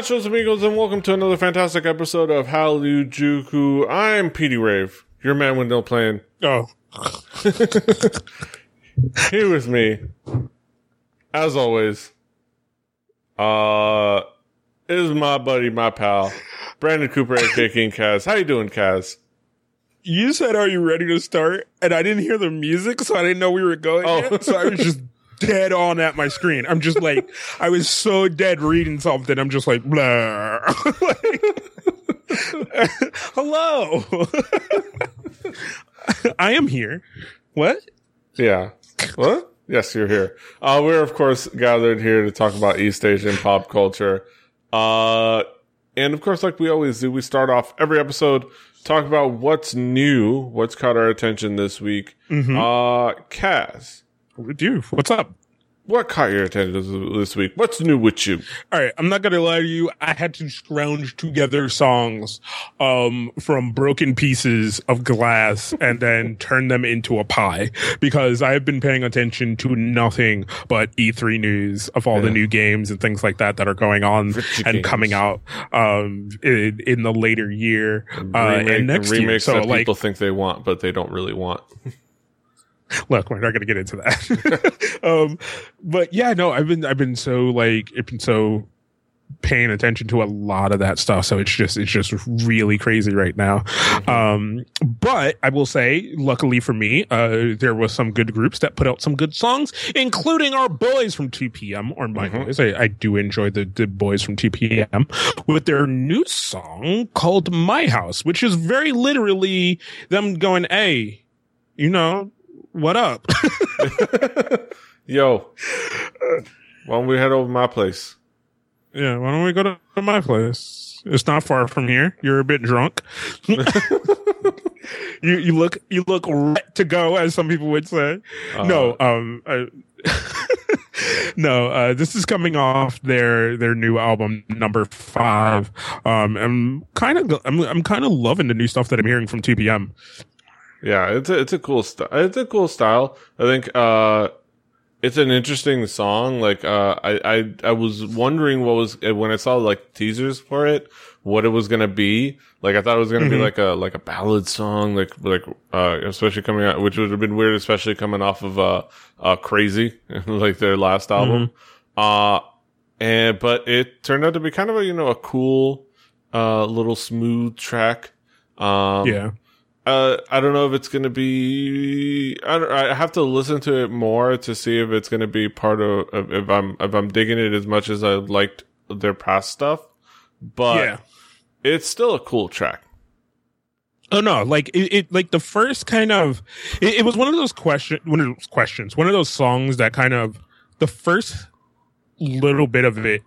Nachos, amigos, and welcome to another fantastic episode of Hallyu I'm Petey Rave, your man with no plan. Oh, Here with me, as always, uh, is my buddy, my pal, Brandon Cooper, aka King Kaz. How you doing, Kaz? you said, "Are you ready to start?" And I didn't hear the music, so I didn't know we were going. Oh. yet, so I was just dead on at my screen. I'm just like, I was so dead reading something. I'm just like, blah. Hello, I am here. What? Yeah. What? Yes, you're here. Uh, we're of course gathered here to talk about East Asian pop culture. Uh, and of course, like we always do, we start off every episode talk about what's new, what's caught our attention this week. Uh, Kaz, With you? What's up? what caught your attention this, week? What's new with you? All right, I'm not gonna lie to you. I had to scrounge together songs um, from broken pieces of glass and then turn them into a pie because I have been paying attention to nothing but E3 news of all the new games and things like that that are going on Rich and games. coming out um, in, in the later year uh, Remake- and next year. remakes So that like, people think they want, but they don't really want. look, we're not going to get into that. um, but yeah, no, I've been, I've been so like, I've been so paying attention to a lot of that stuff. So it's just, it's just really crazy right now. Um, but I will say, luckily for me, uh, there was some good groups that put out some good songs, including our boys from 2 p.m. or my Mhm. boys. I, I do enjoy the, the boys from 2 p.m. with their new song called My House, which is very literally them going, Hey, you know, what up? Yo, why don't we head over to my place? Yeah, why don't we go to, to my place? It's not far from here. You're a bit drunk. you you look you look right to go, as some people would say. Uh, no, um, I, no. Uh, this is coming off their their new album, number five. Um, I'm kind of I'm I'm kind of loving the new stuff that I'm hearing from 2 p.m. Yeah, it's a it's a cool style. It's a cool style. I think uh it's an interesting song. Like uh I I I was wondering what was when I saw like teasers for it, what it was going to be. Like I thought it was going to be like a like a ballad song like like uh especially coming out which would have been weird especially coming off of uh uh Crazy, like their last album. Uh and but it turned out to be kind of a you know a cool uh little smooth track. Um yeah, uh, I don't know if it's going to be. I, don't, I have to listen to it more to see if it's going to be part of, of if I'm if I'm digging it as much as I liked their past stuff. But yeah. it's still a cool track. Oh no, like it, it like the first kind of it, it was one of those question one of those questions, one of those songs that kind of the first little bit of it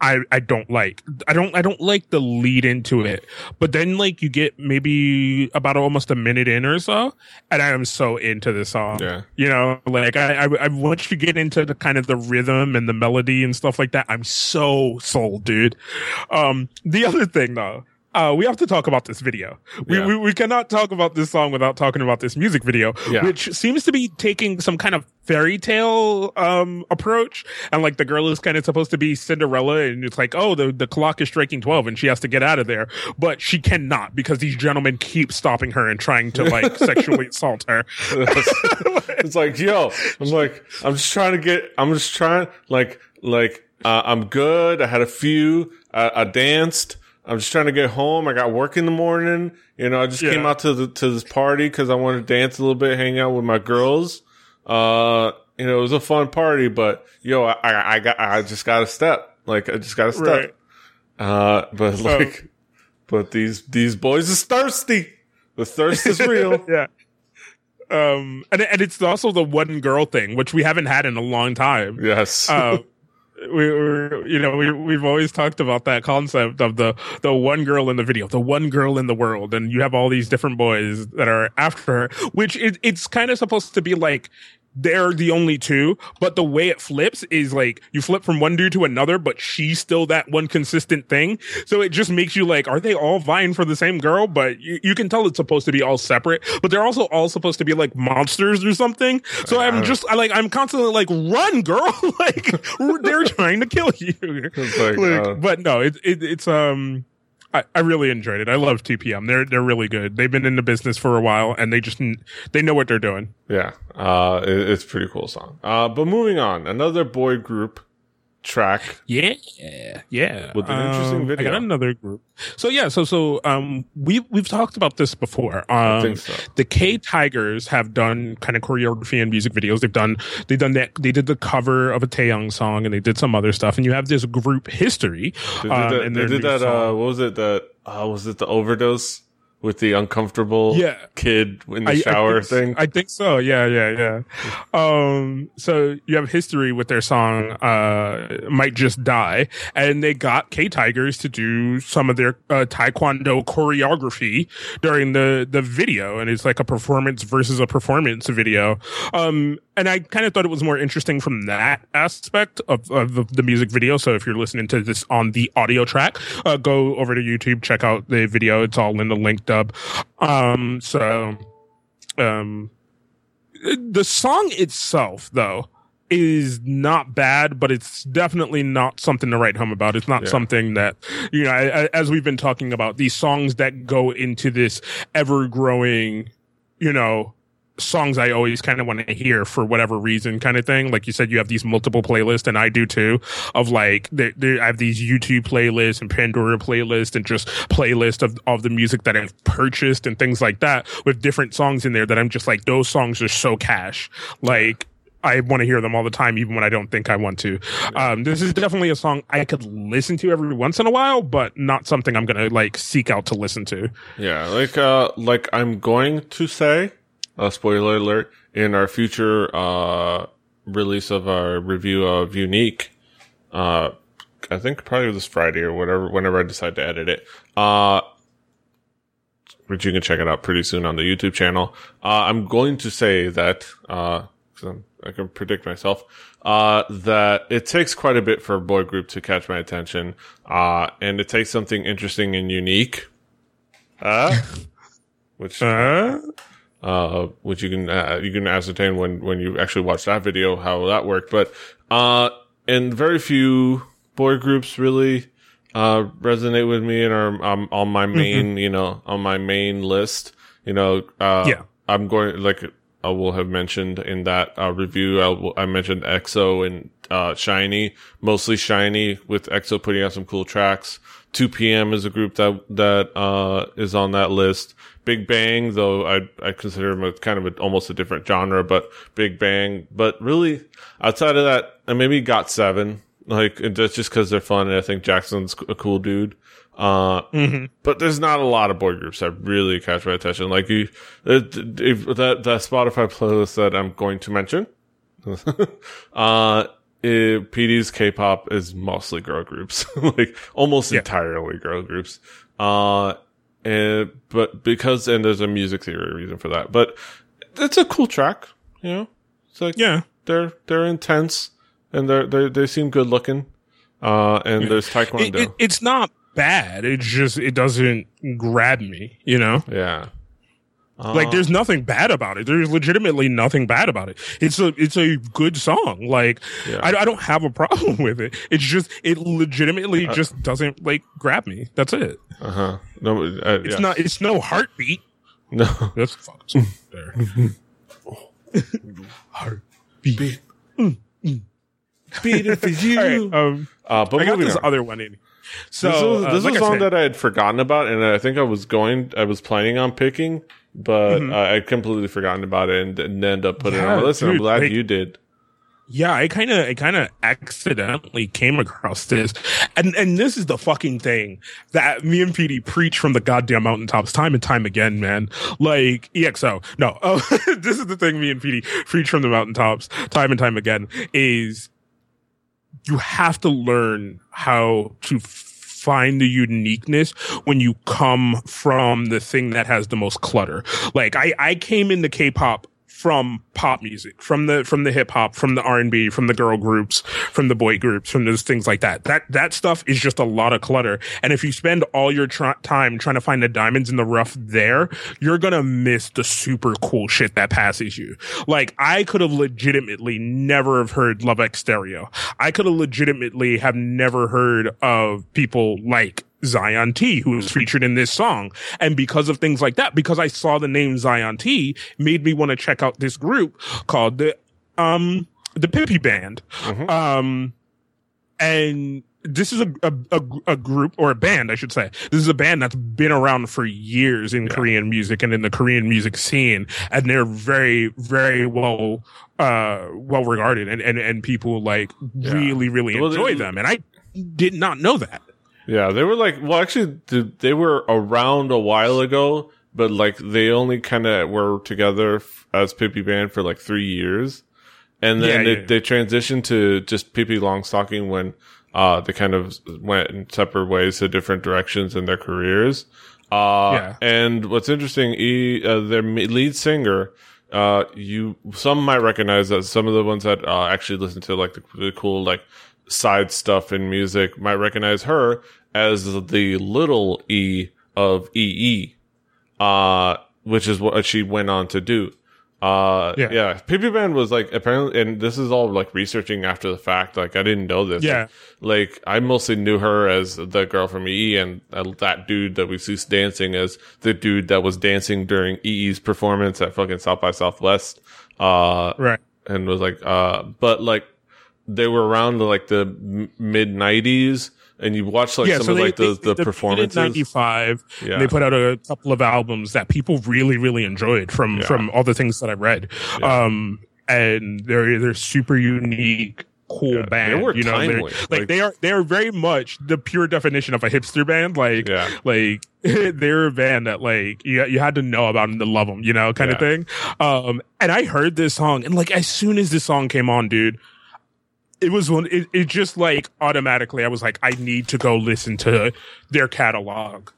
I I don't like. I don't I don't like the lead into it. But then like you get maybe about almost a minute in or so and I am so into the song. Yeah. You know, like I, I I once you get into the kind of the rhythm and the melody and stuff like that, I'm so sold, dude. Um the other thing though, uh, we have to talk about this video. We, Yeah. we we cannot talk about this song without talking about this music video, Yeah. which seems to be taking some kind of fairy tale um approach. And like the girl is kind of supposed to be Cinderella, and it's like, oh, the the clock is striking twelve, and she has to get out of there, but she cannot because these gentlemen keep stopping her and trying to like sexually assault her. it's like, yo, I'm like, I'm just trying to get, I'm just trying, like, like, uh, I'm good. I had a few, I, I danced. I'm just trying to get home. I got work in the morning. You know, I just Yeah. came out to the, to this party because I wanted to dance a little bit, hang out with my girls. Uh, you know, it was a fun party, but yo, I, I, I got, I just got to step. Like, I just got to step. Right. Uh, but like, but these, these boys is thirsty. The thirst is real. yeah. Um, and and it's also the one girl thing, which we haven't had in a long time. yes. uh, we were, you know, we we've always talked about that concept of the the one girl in the video, the one girl in the world, and you have all these different boys that are after her, which it, it's kind of supposed to be like they're the only two, but the way it flips is like you flip from one dude to another, but she's still that one consistent thing. So it just makes you like, are they all vying for the same girl? But you, you can tell it's supposed to be all separate, but they're also all supposed to be like monsters or something. So I'm just I, like, I'm constantly like, run girl. like they're trying to kill you. Like, like, uh, but no, it, it, it's, um, I, I really enjoyed it. I love 2 PM. They're they're really good. They've been in the business for a while, and they just they know what they're doing. Yeah, uh, it, it's a pretty cool song. Uh, but moving on, another boy group track. Yeah, yeah. With an interesting Um, video. I got another group. So yeah, so so um we we've talked about this before. Um, I think so. the K Tigers have done kind of choreography and music videos. They've done they've done that they did the cover of a Taeyang song and they did some other stuff. And you have this group history. They did um, that, and they did that uh, what was it? That uh, was it the overdose with the uncomfortable Yeah. kid in the I- I shower think, thing. I think so. Yeah, yeah, yeah. Um, so you have history with their song, uh, Might Just Die. And they got K Tigers to do some of their, uh, Taekwondo choreography during the, the video. And it's like a performance versus a performance video. Um, and I kind of thought it was more interesting from that aspect of, of the, the music video. So if you're listening to this on the audio track, uh, go over to YouTube, check out the video. It's all in the link dub. Um, so, um, the song itself, though, is not bad, but it's definitely not something to write home about. It's not Yeah. something that, you know, I, I, as we've been talking about, these songs that go into this ever growing, you know, songs I always kind of want to hear for whatever reason kind of thing. Like you said, you have these multiple playlists and I do too of like, there, there, I have these YouTube playlists and Pandora playlists and just playlist of, of the music that I've purchased and things like that with different songs in there that I'm just like, those songs are so cash. Like, I want to hear them all the time, even when I don't think I want to. Um, this is definitely a song I could listen to every once in a while, but not something I'm going to like seek out to listen to. Yeah, like uh like I'm going to say, uh spoiler alert, in our future uh release of our review of UNIQ, uh I think probably this Friday or whatever whenever I decide to edit it. Uh which you can check it out pretty soon on the YouTube channel. Uh I'm going to say that uh I can predict myself uh that it takes quite a bit for a boy group to catch my attention. Uh and it takes something interesting and unique uh, which Uh, uh, which you can uh, you can ascertain when when you actually watch that video how that worked. But uh, and very few boy groups really uh resonate with me and are um, on my main you know on my main list. You know, uh, Yeah. I'm going like I will have mentioned in that uh, review. I, will- I mentioned EXO and uh, SHINee, mostly SHINee, with EXO putting out some cool tracks. 2 PM is a group that that uh, is on that list. Big Bang, though I I consider them a kind of a, almost a different genre, but Big Bang. But really, outside of that, and maybe Got Seven, like and that's just because they're fun, and I think Jackson's a cool dude. Uh, but there's not a lot of boy groups that really catch my attention. Like you, if that that Spotify playlist that I'm going to mention, uh, it, PD's K-pop is mostly girl groups, like almost Yeah. entirely girl groups. Uh, and but because and there's a music theory reason for that, but it's a cool track, you know. It's like yeah. they're they're intense and they're they they seem good looking. Uh, and there's It, taekwondo. it, it's not bad. It's just, it doesn't grab me, you know? yeah. Like there's nothing bad about it. There's legitimately nothing bad about it. It's a it's a good song. Like Yeah. I, I don't have a problem with it. It's just it legitimately Uh, just doesn't like grab me. That's it. Uh huh. No, uh, It's yeah. not. It's no heartbeat. No. That's the fucking song there. heartbeat. Beat it for you. All right, um, uh, but I got this on. other one in. So this was, uh, like was I a song said- that I had forgotten about, and I think I was going, I was planning on picking, but Mm-hmm. uh, I completely forgotten about it and didn't end up putting it on Yeah, my list. and I'm glad like- you did. Yeah, I kind of, I kind of accidentally came across this, and and this is the fucking thing that me and PD preach from the goddamn mountaintops time and time again, man. Like EXO, no, oh, this is the thing me and PD preach from the mountaintops time and time again is you have to learn how to find the uniqueness when you come from the thing that has the most clutter. Like I, I came into K-pop from pop music, from the from the hip hop, from the R and B, from the girl groups, from the boy groups, from those things like that. That that stuff is just a lot of clutter. And if you spend all your tr- time trying to find the diamonds in the rough there, you're gonna miss the super cool shit that passes you. Like I could have legitimately never have heard Love X Stereo. I could have legitimately have never heard of people like Zion T, who was featured in this song. And because of things like that, because I saw the name Zion T, made me want to check out this group called the, um, the Pippi Band. Mhm. Um, and this is a, a, a, a group or a band, I should say. This is a band that's been around for years in Yeah. Korean music and in the Korean music scene. And they're very, very well, uh, well regarded and, and, and people like Yeah. really, really Well, enjoy them. And I did not know that. Yeah, they were like, well, actually, they were around a while ago, but like they only kind of were together as Pippi Band for like three years, and then Yeah, they, yeah. they transitioned to just Pippi Longstocking when uh they kind of went in separate ways to different directions in their careers. Uh, Yeah. and what's interesting, he, uh, their lead singer. Uh, you some might recognize that some of the ones that uh, actually listen to like the, the cool like side stuff in music might recognize her as the little e of EE, uh, which is what she went on to do. Uh, yeah. Yeah. Pippi Band was like, apparently, and this is all like researching after the fact. Like, I didn't know this. Yeah. Like, like, I mostly knew her as the girl from EE and uh, that dude that we see dancing as the dude that was dancing during EE's performance at fucking South by Southwest. Uh, Right. and was like, uh, but like they were around like the m- mid '90s, and you watch like some of like the the debuted in performances. '95. Yeah. They put out a couple of albums that people really, really enjoyed from Yeah. from all the things that I read. Yeah. Um, and they're they're super unique, cool Yeah. They band. were you know, like, Like- they are they are very much the pure definition of a hipster band. Like Yeah. like they're a band that like you you had to know about them to love them, you know, kind of thing. Um, and I heard this song, and like as soon as this song came on, dude, it was one. It, it just like automatically, I was like, I need to go listen to their catalog.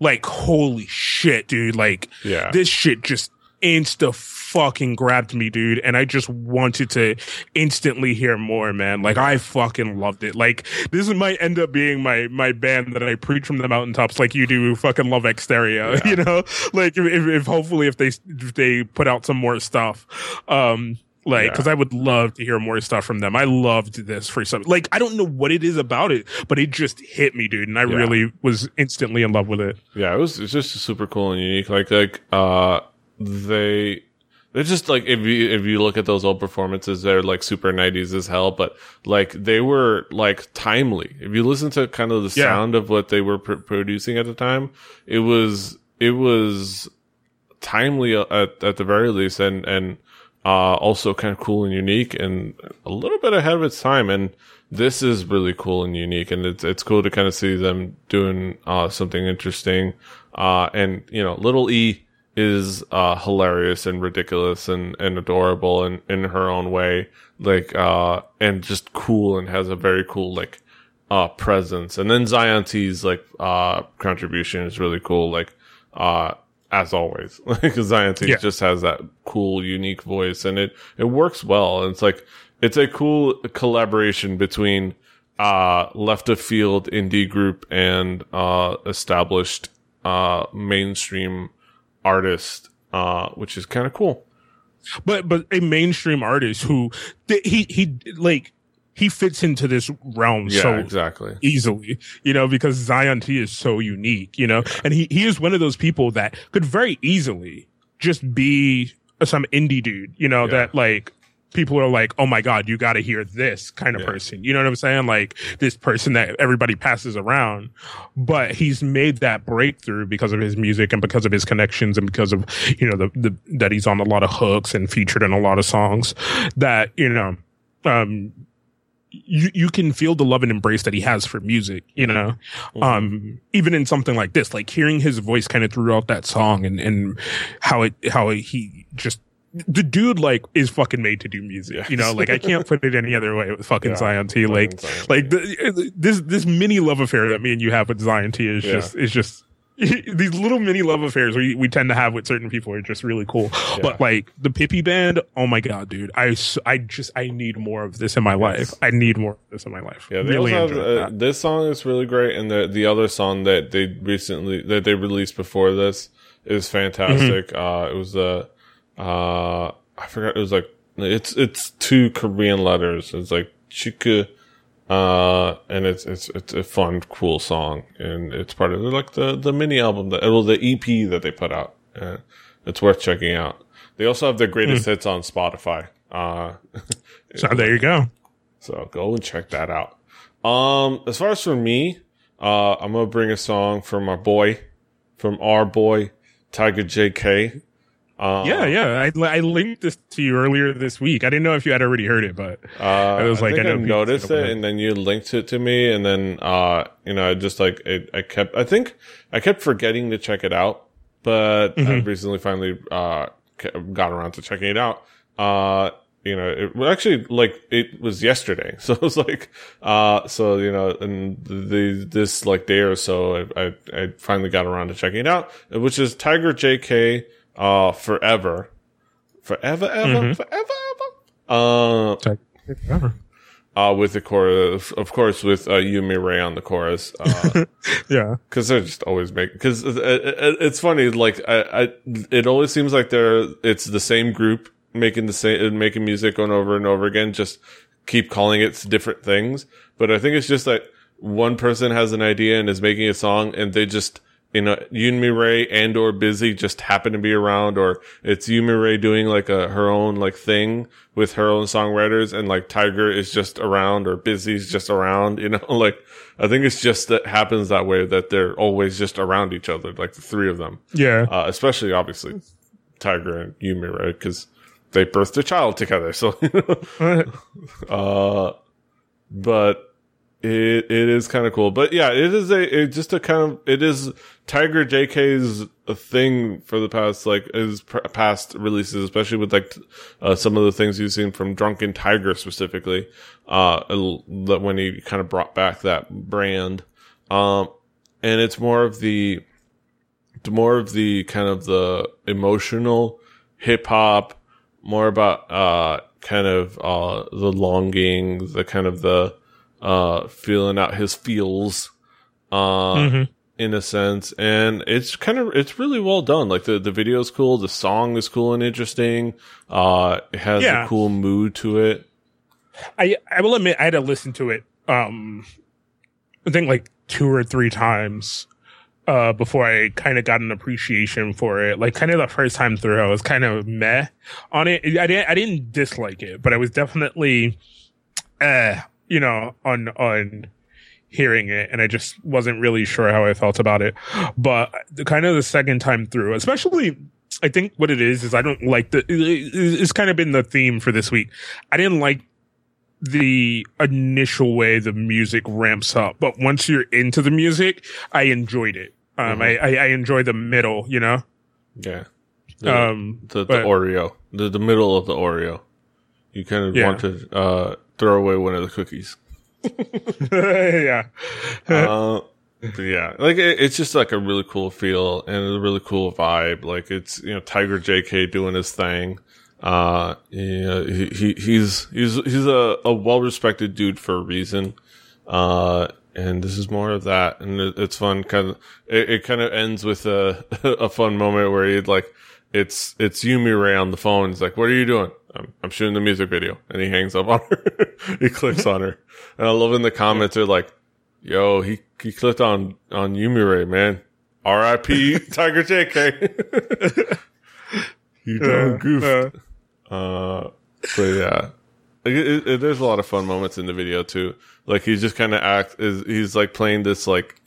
Like, holy shit, dude! Like, Yeah. this shit just insta fucking grabbed me, dude, and I just wanted to instantly hear more, man. Like, I fucking loved it. Like, this might end up being my my band that I preach from the mountaintops, like you do. Fucking Love X Stereo, Yeah. you know. Like, if, if, if hopefully if they if they put out some more stuff, um. Like, Yeah. cause I would love to hear more stuff from them. I loved this for some, like, I don't know what it is about it, but it just hit me, dude. And I Yeah. really was instantly in love with it. Yeah, it was it's just super cool and unique. Like like uh they they're just like if you if you look at those old performances, they're like super nineties as hell, but like they were like timely. If you listen to kind of the Yeah. sound of what they were pr- producing at the time, it was it was timely at at the very least, and and uh also kind of cool and unique, and a little bit ahead of its time. And this is really cool and unique, and it's it's cool to kind of see them doing uh something interesting. Uh, and you know, little E is uh hilarious and ridiculous and and adorable and in her own way, like uh and just cool and has a very cool like uh presence. And then Zion T's like uh contribution is really cool, like uh as always. Like Zion Yeah. just has that cool, unique voice and it it works well. And it's like it's a cool collaboration between uh left of field indie group and uh established uh mainstream artist uh which is kind of cool. but but a mainstream artist who he he like he fits into this realm Yeah, so exactly. easily, you know, because Zion T is so unique, you know, and he he is one of those people that could very easily just be some indie dude, you know, Yeah. that like people are like, oh my god, you got to hear this kind of Yeah. person, you know what I'm saying? Like this person that everybody passes around, but he's made that breakthrough because of his music and because of his connections and because of you know the the that he's on a lot of hooks and featured in a lot of songs that you know um you you can feel the love and embrace that he has for music, you know. Um even in something like this, like hearing his voice kind of throughout that song and and how it how he just the dude like is fucking made to do music, Yes. you know. Like I can't put it any other way with fucking Yeah, Zion T. Like Zion like the, this this mini love affair that me and you have with Zion T is Yeah. just is just these little mini love affairs we, we tend to have with certain people are just really cool. Yeah. But like the Pippi band, oh my god, dude, I, I just I need more of this in my life. I need more of this in my life. Yeah, they really have, uh, this song is really great, and the the other song that they recently that they released before this is fantastic. Mm-hmm. Uh, it was a uh, uh, I forgot it was like it's it's two Korean letters. It's like Chiku uh, and it's, it's, it's a fun, cool song. And it's part of like the, the mini album that, well, the EP that they put out. Uh, it's worth checking out. They also have their greatest mm. hits on Spotify. Uh, so there you go. So go and check that out. Um, as far as for me, uh, I'm going to bring a song from our boy, from our boy, Tiger JK. Uh, yeah, yeah. I, I linked this to you earlier this week. I didn't know if you had already heard it, but uh, I was like, I, I noticed it, and then you linked it to me, and then uh, you know, I just like it, I kept. I think I kept forgetting to check it out, but mm-hmm. I recently finally uh got around to checking it out. Uh, you know, it actually like it was yesterday, so it was like, uh, so you know, and the this like day or so, I I, I finally got around to checking it out, which is Tiger JK uh, forever, forever, ever, mm-hmm. forever, ever. Uh, forever. Uh, with the chorus, of course, with uh, Yoon Mi-rae on the chorus. Uh, yeah, because they're just always making. Because it, it, it's funny, like I, I, it always seems like they're it's the same group making the same making music on over and over again. Just keep calling it different things. But I think it's just like one person has an idea and is making a song, and they just you know, Yoon Mi-rae and or Bizzy just happen to be around, or it's Yoon Mi-rae doing like a her own like thing with her own songwriters, and like Tiger is just around, or Bizzy's just around. You know, like I think it's just that happens that way that they're always just around each other, like the three of them. Yeah, uh, especially obviously Tiger and Yoon Mi-rae because they birthed a child together. So, uh, but it it is kind of cool, but yeah, it is a it just a kind of it is Tiger JK's thing for the past like his past releases, especially with like uh, some of the things you've seen from Drunken Tiger specifically. Uh, when he kind of brought back that brand, um, and it's more of the more of the kind of the emotional hip hop, more about uh kind of uh the longing, the kind of the uh, feeling out his feels, uh, mm-hmm. In a sense. And it's kind of, it's really well done. Like the, the video is cool. The song is cool and interesting. Uh, it has yeah. a cool mood to it. I, I will admit I had to listen to it, um, I think like two or three times uh, before I kind of got an appreciation for it. Like kind of the first time through, I was kind of meh on it. I didn't, I didn't dislike it, but I was definitely, uh, you know, on, on hearing it and I just wasn't really sure how I felt about it. But the kind of the second time through, especially I think what it is is I don't like the it's kind of been the theme for this week. I didn't like the initial way the music ramps up, but once you're into the music, I enjoyed it. Um, mm-hmm. I, I, I enjoy the middle, you know. Yeah. The, um, the, the but, Oreo, the the middle of the Oreo. You kind of yeah. want to uh, throw away one of the cookies. yeah. uh, yeah, like it, it's just like a really cool feel and a really cool vibe. Like it's you know Tiger JK doing his thing. Uh, you know, he, he he's he's he's a, a well respected dude for a reason. Uh, and this is more of that, and it, it's fun. Kind of, it, it kind of ends with a a fun moment where he like it's it's Yoon Mi-rae on the phone. He's like, "What are you doing?" I'm, I'm shooting the music video, and he hangs up on her. he clicks on her, and I love in the comments they're like, "Yo, he he clicked on on Yoon Mi-rae, man. R.I.P. Tiger JK. you done goofed." Uh, but yeah, it, it, it, there's a lot of fun moments in the video too. Like he just kind of acts is he's like playing this like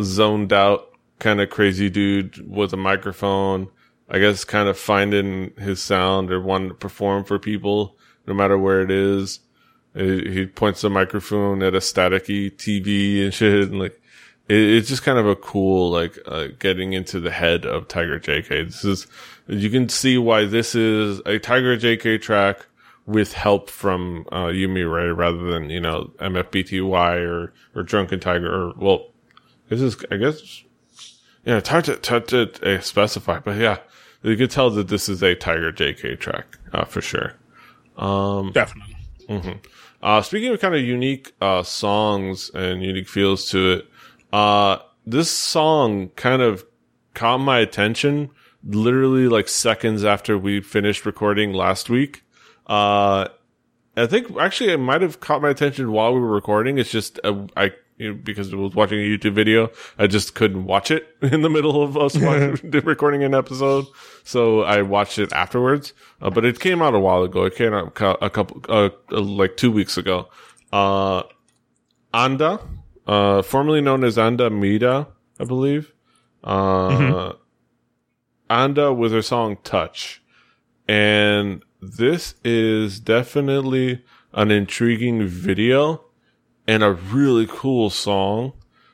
zoned out kind of crazy dude with a microphone I guess kind of finding his sound or wanting to perform for people, no matter where it is. He points the microphone at a staticky TV and shit, and like it's just kind of a cool like uh, getting into the head of Tiger JK. This is you can see why this is a Tiger JK track with help from uh, Yoon Mi-rae rather than you know MFBTY or or Drunken Tiger or well, this is I guess yeah, it's hard to, to, to uh, specify, but yeah, you could tell that this is a Tiger JK track uh, for sure. Um, Definitely. uh, speaking of kind of unique uh, songs and unique feels to it, uh, this song kind of caught my attention literally like seconds after we finished recording last week. Uh, I think actually it might have caught my attention while we were recording. It's just uh, I you know, because I was watching a YouTube video, I just couldn't watch it in the middle of us watching, recording an episode, so I watched it afterwards. Uh, but it came out a while ago. It came out a couple uh, uh, like two weeks ago. Uh, Anda, uh, formerly known as Anda Mida, I believe. Uh, Anda with her song Touch. And this is definitely an intriguing video and a really cool song.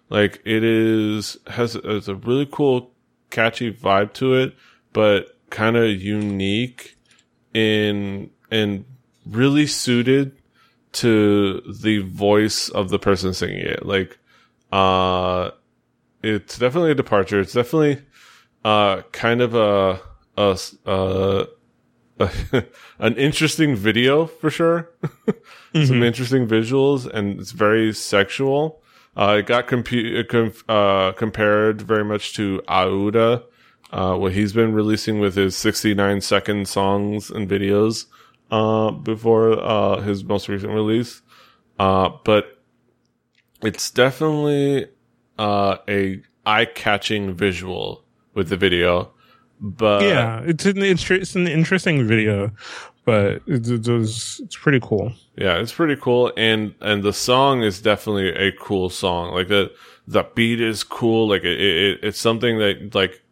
Like it is has, has a really cool catchy vibe to it, but kind of unique in and really suited to the voice of the person singing it. Like uh it's definitely a departure. It's definitely uh kind of a a, a an interesting video for sure. Some interesting visuals, and it's very sexual. Uh, it got compu- uh, com- uh, compared very much to Auda, uh, what he's been releasing with his 69 second songs and videos uh, before uh, his most recent release. Uh, but it's definitely uh, a eye catching visual with the video. But yeah, it's an it's, it's an interesting video, but it's it's, it's pretty cool. Yeah, it's pretty cool, and and the song is definitely a cool song. Like the the beat is cool. Like it, it it's something that like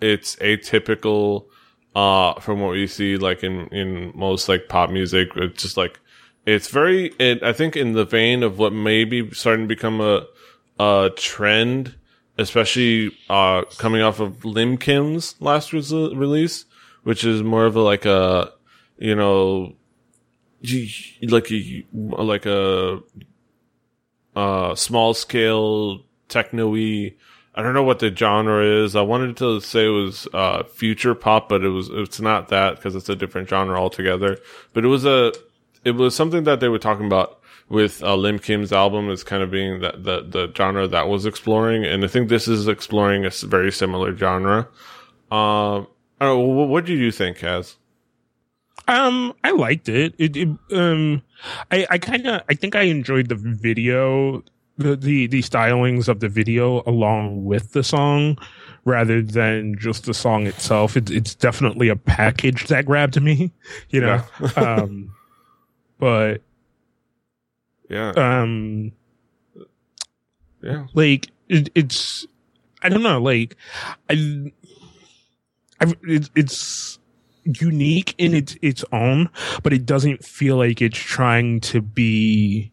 it's atypical uh from what we see like in in most like pop music. It's just like it's very. It, I think in the vein of what may be starting to become a a trend, especially uh coming off of Lim Kim's last re- release, which is more of a like a you know like a like a uh small scale techno-y I don't know what the genre is. I wanted to say it was uh future pop, but it was it's not that because it's a different genre altogether. But it was a it was something that they were talking about with uh, Lim Kim's album as kind of being that the the genre that was exploring, and I think this is exploring a very similar genre. Um, know, what, did you think, Kaz? Um, I liked it. It, it um, I I kind of I think I enjoyed the video, the, the the stylings of the video along with the song, rather than just the song itself. It's it's definitely a package that grabbed me, you know. um, but Yeah, um, yeah, like it, it's I don't know, like I, I it, it's unique in its its own, but it doesn't feel like it's trying to be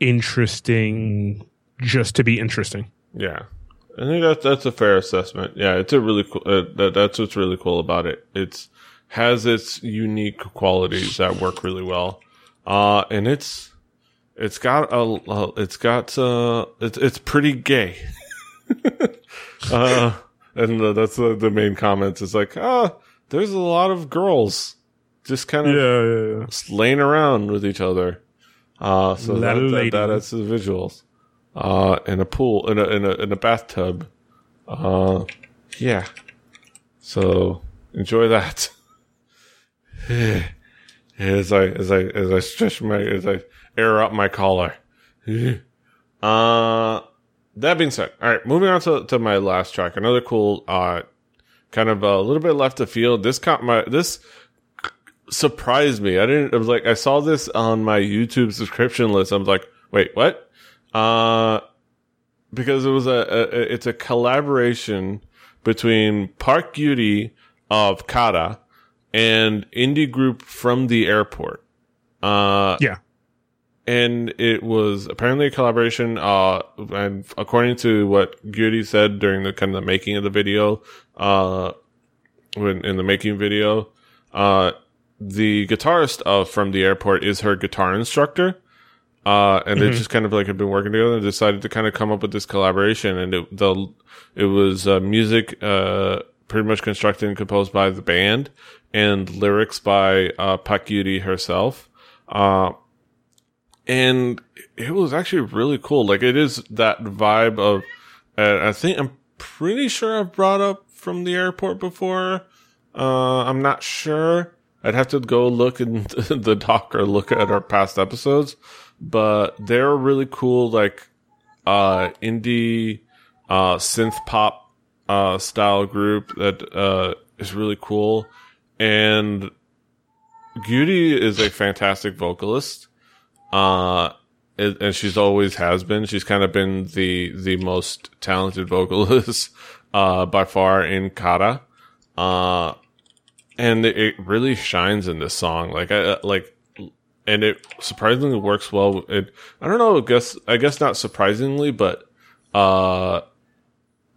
interesting just to be interesting. yeah. I think that's that's a fair assessment. Yeah, it's a really cool. Uh, that, that's what's really cool about it. It's has its unique qualities that work really well, uh, and it's it's got a, it's got uh it's it's pretty gay. uh, and uh, that's the, the main comments. It's like ah, there's a lot of girls just kind of yeah, yeah. just laying around with each other. Uh, so that, that, that to the visuals. Uh, in a pool, in a, in a, in a bathtub. Uh, yeah. So enjoy that. as I, as I, as I stretch my, as I air up my collar. uh, that being said, all right, moving on to, to my last track. Another cool, uh, kind of a little bit left of field. This caught my, this surprised me. I didn't, it was like, I saw this on my YouTube subscription list. I was like, wait, what? Uh, because it was a, a it's a collaboration between Park Gyuri of Kara and indie group from the airport. Uh, Yeah. And it was apparently a collaboration. Uh, and according to what Gyuri said during the kind of the making of the video, uh, when in the making video, uh, the guitarist of from the airport is her guitar instructor. Uh, and they just kind of like have been working together and decided to kind of come up with this collaboration. And it, the, it was, uh, music, uh, pretty much constructed and composed by the band and lyrics by, uh, Pak herself. Uh, and it was actually really cool. Like it is that vibe of, uh, I think I'm pretty sure I've brought up from the airport before. Uh, I'm not sure. I'd have to go look in the doc or look at our past episodes, but they're really cool, like, uh, indie, uh, synth pop, uh, style group that, uh, is really cool. And Gyuri is a fantastic vocalist. Uh, and she's always has been. She's kind of been the the most talented vocalist uh, by far in Kara, uh, and it, really shines in this song. Like I like, and it surprisingly works well. It I don't know. I guess I guess not surprisingly, but uh,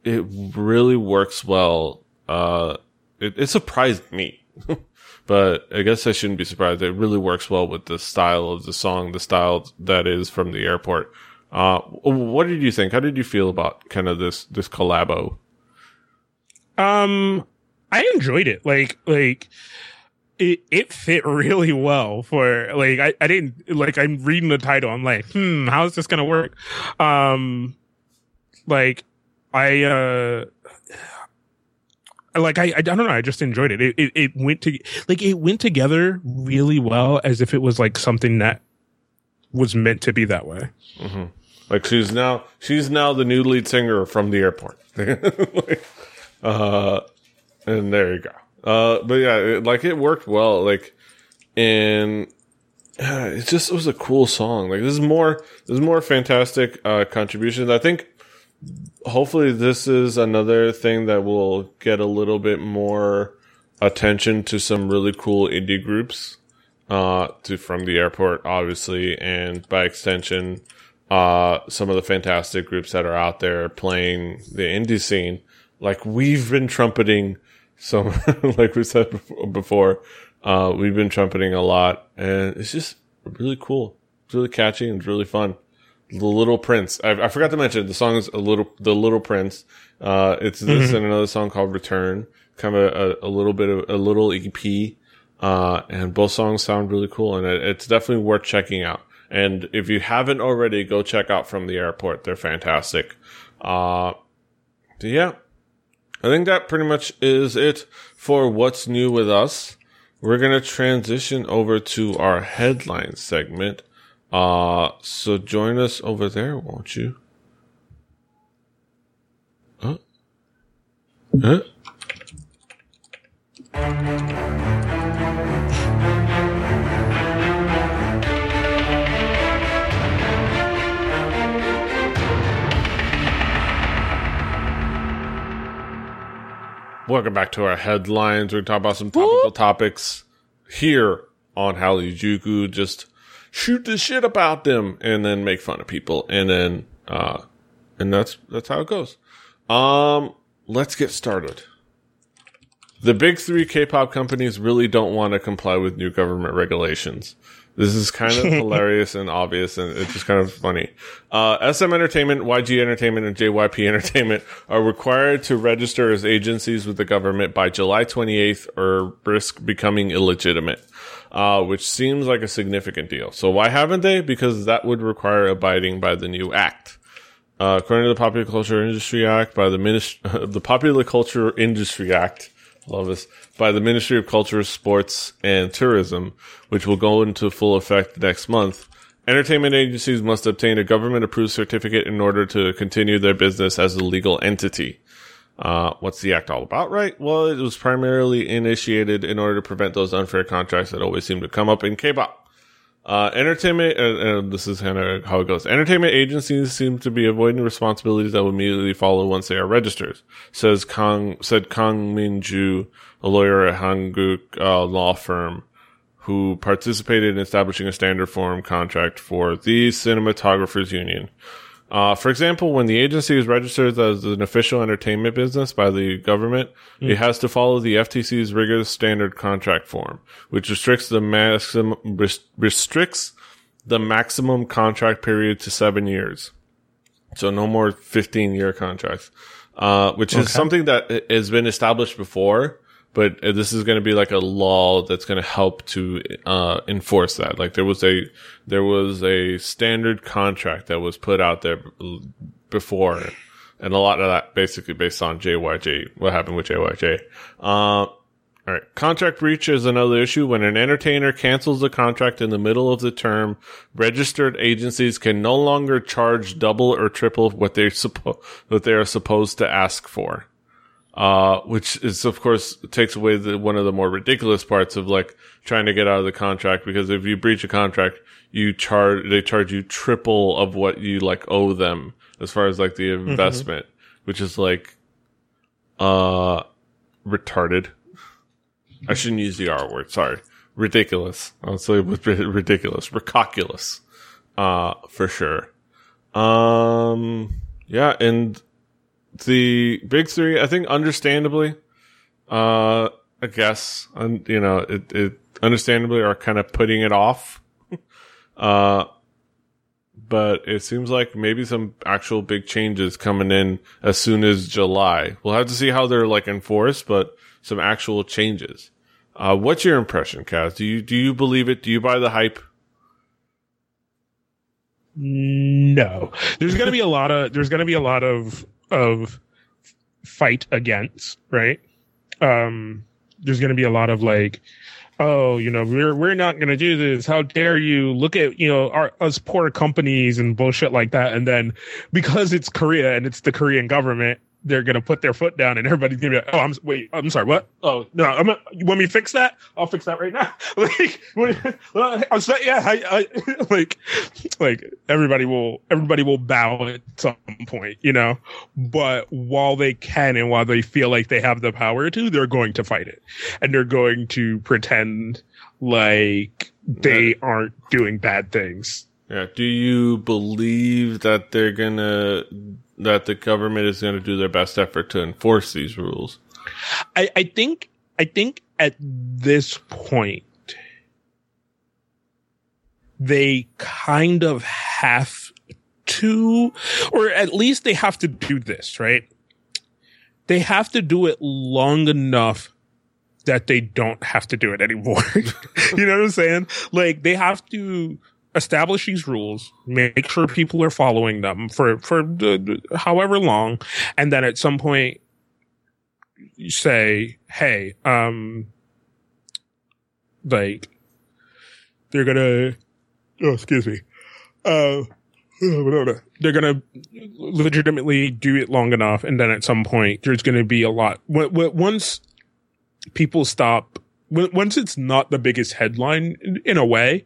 it really works well. Uh, it, it surprised me. but I guess I shouldn't be surprised. It really works well with the style of the song, the style that is from the airport. Uh, what did you think? How did you feel about kind of this this collabo? Um, I enjoyed it. Like, like it it fit really well for like I, I didn't like I'm reading the title. I'm like, hmm, how is this gonna work? Um, like I uh like I, I don't know I just enjoyed it. It, it it went to like it went together really well as if it was like something that was meant to be that way. Like she's now she's now the new lead singer from the airport. Uh, and there you go. Uh, but yeah, it, like it worked well. Like, and uh, it just was a cool song. Like this is more this is more fantastic uh, contributions. I think hopefully this is another thing that will get a little bit more attention to some really cool indie groups uh to from the airport obviously and by extension uh some of the fantastic groups that are out there playing the indie scene. Like we've been trumpeting some like we said before, uh we've been trumpeting a lot and it's just really cool. It's really catchy and it's really fun the Little Prince. I, I forgot to mention the song is a little the Little Prince. Uh, it's this and another song called Return. Kind of a, a little bit of a little EP. Uh, and both songs sound really cool, and it, it's definitely worth checking out. And if you haven't already, go check out from the airport. They're fantastic. Uh, so yeah, I think that pretty much is it for what's new with us. We're gonna transition over to our headline segment. Uh, so join us over there, won't you? Huh? Huh? Welcome back to our headlines. We're going to talk about some topical topics here on Halijuku. Just shoot the shit about them and then make fun of people. And then, uh, and that's, that's how it goes. Um, let's get started. The big three K-pop companies really don't want to comply with new government regulations. This is kind of hilarious and obvious, and it's just kind of funny. Uh, SM Entertainment, YG Entertainment, and JYP Entertainment are required to register as agencies with the government by July 28th or risk becoming illegitimate, uh, which seems like a significant deal. So why haven't they? Because that would require abiding by the new act. Uh, according to the Popular Culture Industry Act, by the Minist- the Popular Culture Industry Act, love this, by the Ministry of Culture, Sports, and Tourism, which will go into full effect next month. Entertainment agencies must obtain a government approved certificate in order to continue their business as a legal entity. Uh, what's the act all about, right? Well, it was primarily initiated in order to prevent those unfair contracts that always seem to come up in K-pop. Uh, entertainment, and, and this is kind of how it goes. Entertainment agencies seem to be avoiding responsibilities that will immediately follow once they are registered, says Kang, said Kang Min-ju, a lawyer at Hanguk uh, law firm, who participated in establishing a standard form contract for the Cinematographers Union. Uh, for example, when the agency is registered as an official entertainment business by the government, it has to follow the FTC's rigorous standard contract form, which restricts the maximum, restricts the maximum contract period to seven years. So no more 15 year contracts, uh, which is something that has been established before, but this is going to be like a law that's going to help to, uh, enforce that. Like there was a, there was a standard contract that was put out there before, and a lot of that basically based on JYJ, what happened with JYJ. Uh, all right. Contract breach is another issue. When an entertainer cancels a contract in the middle of the term, registered agencies can no longer charge double or triple what they suppo- what they are supposed to ask for. Uh, which is of course takes away the, one of the more ridiculous parts of like trying to get out of the contract because if you breach a contract, you charge they charge you triple of what you like owe them as far as like the investment, which is like uh retarded. I shouldn't use the R word. Sorry. Ridiculous. I'll say with ri- ridiculous. Ricoculous. Uh, for sure. Um, yeah. And the big three, I think understandably, uh, I guess, un, you know, it, it understandably are kind of putting it off. uh, but it seems like maybe some actual big changes coming in as soon as July. We'll have to see how they're like enforced, but some actual changes. Uh, what's your impression, Kaz? Do you do you believe it? Do you buy the hype? No, there's to be a lot of there's to be a lot of of fight against right. Um, there's going to be a lot of like, oh, you know, we're we're not going to do this. How dare you? Look at you know our us poor companies and bullshit like that. And then because it's Korea and it's the Korean government, they're going to put their foot down and everybody's going to be like, oh, I'm wait, I'm sorry, what? Oh no, I'm you want me to fix that? I'll fix that right now. like, I'm sorry, yeah, I, I like like everybody will everybody will bow at some point, you know. But while they can and while they feel like they have the power to, they're going to fight it, and they're going to pretend like they aren't doing bad things. Yeah. Do you believe that they're gonna that the government is gonna do their best effort to enforce these rules? I, I think I think at this point they kind of have to or at least they have to do this, right? They have to do it long enough that they don't have to do it anymore. you know what I'm saying? Like they have to establish these rules, make sure people are following them for for the- however long, and then at some point you say, "Hey, um, like they're gonna, oh, excuse me, uh." They're gonna legitimately do it long enough, and then at some point, there's gonna be a lot. Once people stop, once it's not the biggest headline in, a way,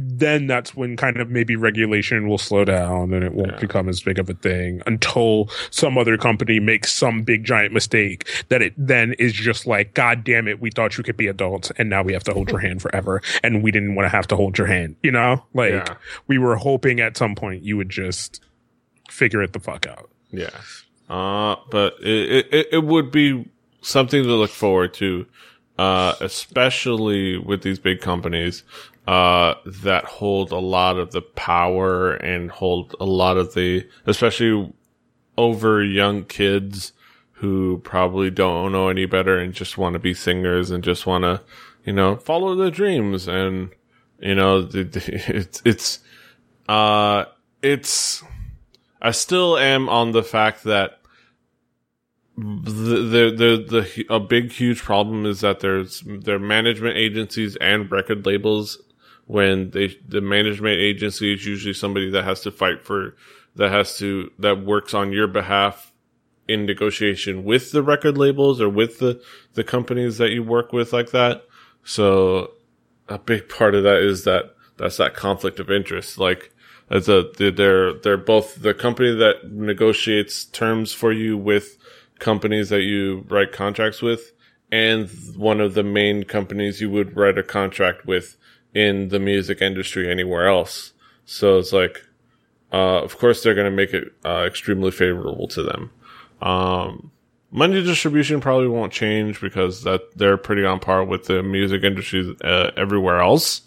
then that's when kind of maybe regulation will slow down and it won't Yeah. become as big of a thing until some other company makes some big giant mistake that it then is just like, God damn it, we thought you could be adults and now we have to hold your hand forever and we didn't want to have to hold your hand, you know? Like Yeah. we were hoping at some point you would just figure it the fuck out. Yeah. Uh, but it, it, it would be something to look forward to, uh, especially with these big companies, uh, that hold a lot of the power and hold a lot of the, especially over young kids who probably don't know any better and just want to be singers and just want to, you know, follow their dreams. And, you know, it's, it's, uh, it's, I still am on the fact that the the the, the a big huge problem is that there's there are management agencies and record labels when they the management agency is usually somebody that has to fight for that has to that works on your behalf in negotiation with the record labels or with the the companies that you work with like that. So a big part of that is that that's that conflict of interest. Like as a they're they're both the company that negotiates terms for you with companies that you write contracts with and one of the main companies you would write a contract with in the music industry anywhere else so it's like uh, of course they're going to make it uh, extremely favorable to them um, money distribution probably won't change because that they're pretty on par with the music industry uh, everywhere else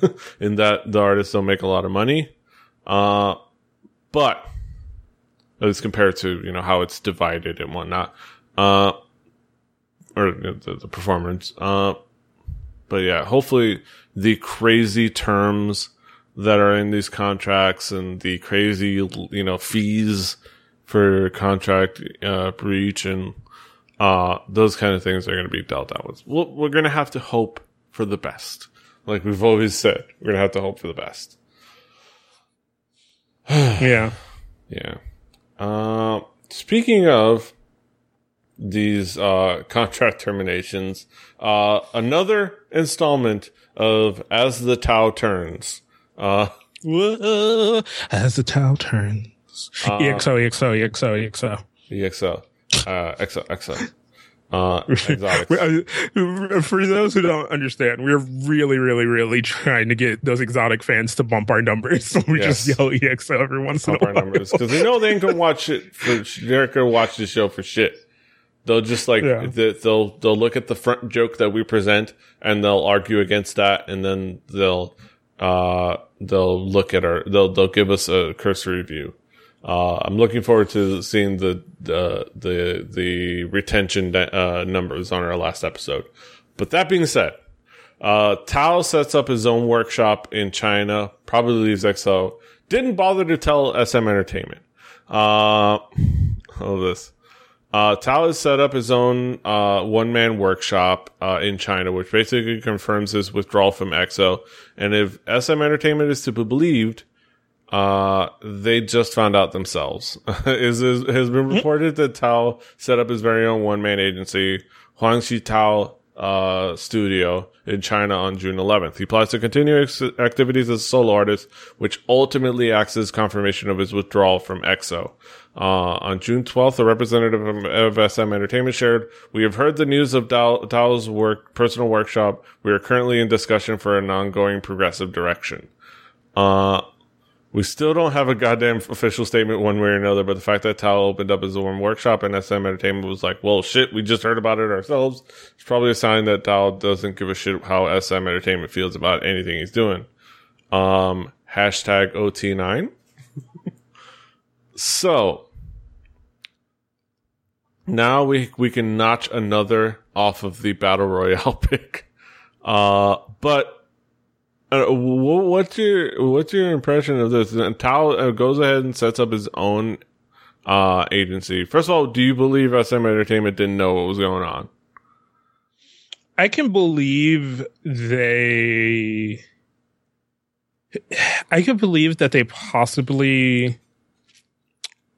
in that the artists don't make a lot of money. Uh, but least compared to you know how it's divided and whatnot, uh, or you know, the, the performance. Uh, but yeah, hopefully the crazy terms that are in these contracts and the crazy you know fees for contract uh, breach and uh, those kind of things are going to be dealt out with. We're, we're going to have to hope for the best. Like we've always said, we're going to have to hope for the best. yeah. Yeah. Uh, speaking of these uh, contract terminations, uh, another installment of As the Tao Turns. Uh, Whoa, as the towel turns. Uh, EXO, EXO, EXO, EXO. EXO. Uh. Uh, exotics. We- uh, For those who don't understand, we're really, really, really trying to get those exotic fans to bump our numbers. So we Yes. just yell EXO every once in a Up our while. numbers because they know they ain't gonna watch it for. They're gonna watch the show for shit. They'll just like Yeah. they- they'll they'll look at the front joke that we present and they'll argue against that, and then they'll uh they'll look at our they'll they'll give us a cursory view. Uh, I'm looking forward to seeing the the the the retention uh, numbers on our last episode. But that being said, uh, Tao sets up his own workshop in China, probably leaves EXO. Didn't bother to tell SM Entertainment. Uh, all this. Uh, Tao has set up his own uh, one man workshop uh, in China, which basically confirms his withdrawal from EXO. And if SM Entertainment is to be believed, uh, they just found out themselves. is, is has been reported that Tao set up his very own one man agency, Huang Zitao uh, Studio in China on June 11th. He plans to continue ex- activities as a solo artist, which ultimately acts as confirmation of his withdrawal from EXO. Uh, on June 12th, a representative of SM Entertainment shared, "We have heard the news of Tao's work, personal workshop. We are currently in discussion for an ongoing progressive direction." Uh, we still don't have a goddamn official statement one way or another, but the fact that Tao opened up his own workshop and SM Entertainment was like, well, shit, we just heard about it ourselves. It's probably a sign that Tao doesn't give a shit how SM Entertainment feels about anything he's doing. Um, hashtag OT9. So, now we, we can notch another off of the Battle Royale pick. Uh, but uh, what's your what's your impression of this? And Tao uh, goes ahead and sets up his own uh, agency. First of all, do you believe SM Entertainment didn't know what was going on? I can believe they. I can believe that they possibly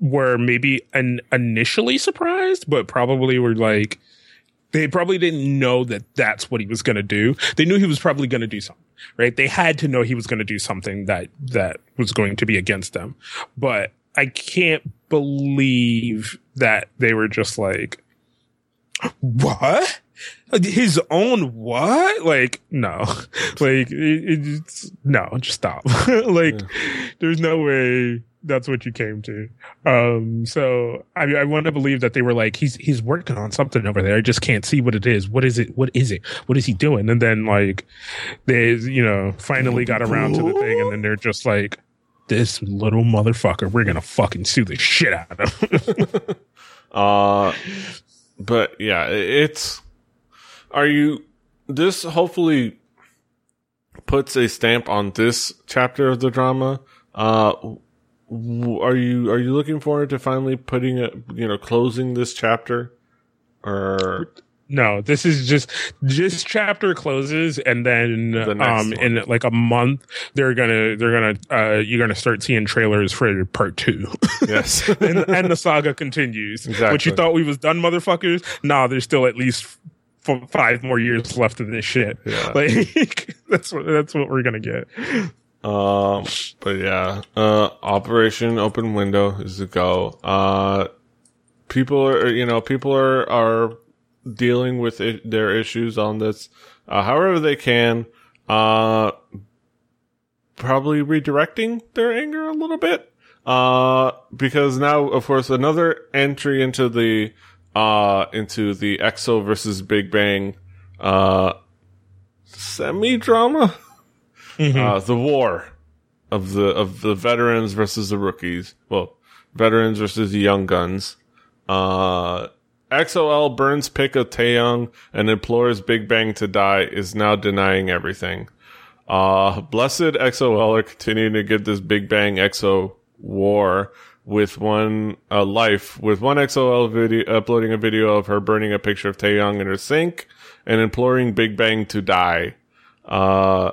were maybe an initially surprised, but probably were like they probably didn't know that that's what he was going to do. They knew he was probably going to do something, right? They had to know he was going to do something that that was going to be against them. But I can't believe that they were just like, what? His own what? Like, no, like, it, it's, no, just stop. like, there's no way that's what you came to. Um, so I I want to believe that they were like, he's, he's working on something over there. I just can't see what it is. What is it? What is it? What is he doing? And then like, they, you know, finally got around to the thing and then they're just like, this little motherfucker, we're to fucking sue the shit out of him. Uh, but yeah, it's. Are you? This hopefully puts a stamp on this chapter of the drama. Uh, are you are you looking forward to finally putting it? You know, closing this chapter, or No, this is just this chapter closes and then next um one. in like a month they're gonna they're gonna uh you're gonna start seeing trailers for part two. yes, and, and the saga continues. What Exactly. you thought we was done, motherfuckers? Nah, there's still at least f- five more years left of this shit. Yeah. Like that's what that's what we're gonna get. Um, but yeah, uh, Operation Open Window is a go. Uh, people are, you know, people are, are dealing with it, their issues on this, uh, however they can, uh, probably redirecting their anger a little bit. Uh, because now, of course, another entry into the, uh, into the EXO versus Big Bang, uh, semi drama. Uh, the war of the of the veterans versus the rookies. Well, veterans versus the young guns. Uh, EXO-L burns pick of Taeyang and implores Big Bang to die. Is now denying everything. Uh, blessed EXO-L are continuing to get this Big Bang EXO war with one uh, life with one EXO-L video uploading a video of her burning a picture of Taeyang in her sink and imploring Big Bang to die. Uh,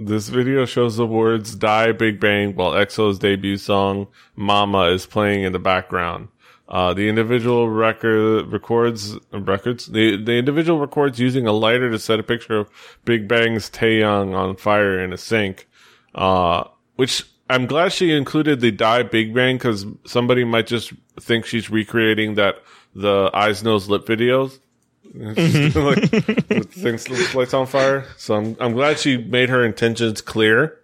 this video shows the words "Die Big Bang" while EXO's debut song "Mama" is playing in the background. Uh, the individual record records records. The the individual records using a lighter to set a picture of Big Bang's Taeyang on fire in a sink. Uh, which I'm glad she included the "Die Big Bang" because somebody might just think she's recreating that the eyes, nose, lip videos. It's just like things lights on fire. So I'm I'm glad she made her intentions clear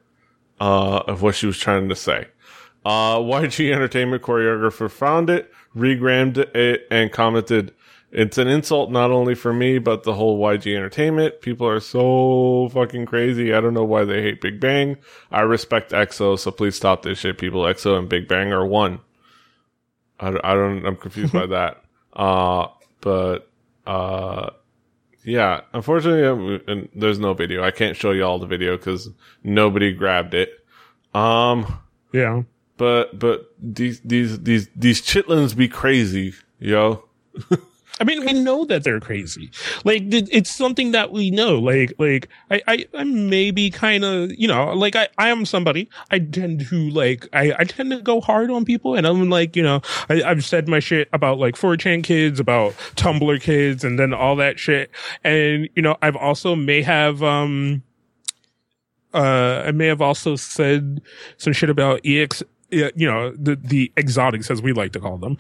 uh, of what she was trying to say. Uh, YG Entertainment choreographer found it, regrammed it, and commented, "It's an insult not only for me but the whole YG Entertainment. People are so fucking crazy. I don't know why they hate Big Bang. I respect EXO, so please stop this shit, people. EXO and Big Bang are one. I, I don't. I'm confused by that. Uh, but uh, yeah, unfortunately, there's no video. I can't show you all the video because nobody grabbed it. Um, Yeah. but but these these these these chitlins be crazy, yo. I mean, we know that they're crazy. Like, it's something that we know. Like, like I, I, I maybe kind of, you know, like I, I am somebody. I tend to like, I, I tend to go hard on people, and I'm like, you know, I, I've said my shit about like 4chan kids, about Tumblr kids, and then all that shit. And you know, I've also may have, um, uh, I may have also said some shit about ex, you know, the the exotics as we like to call them,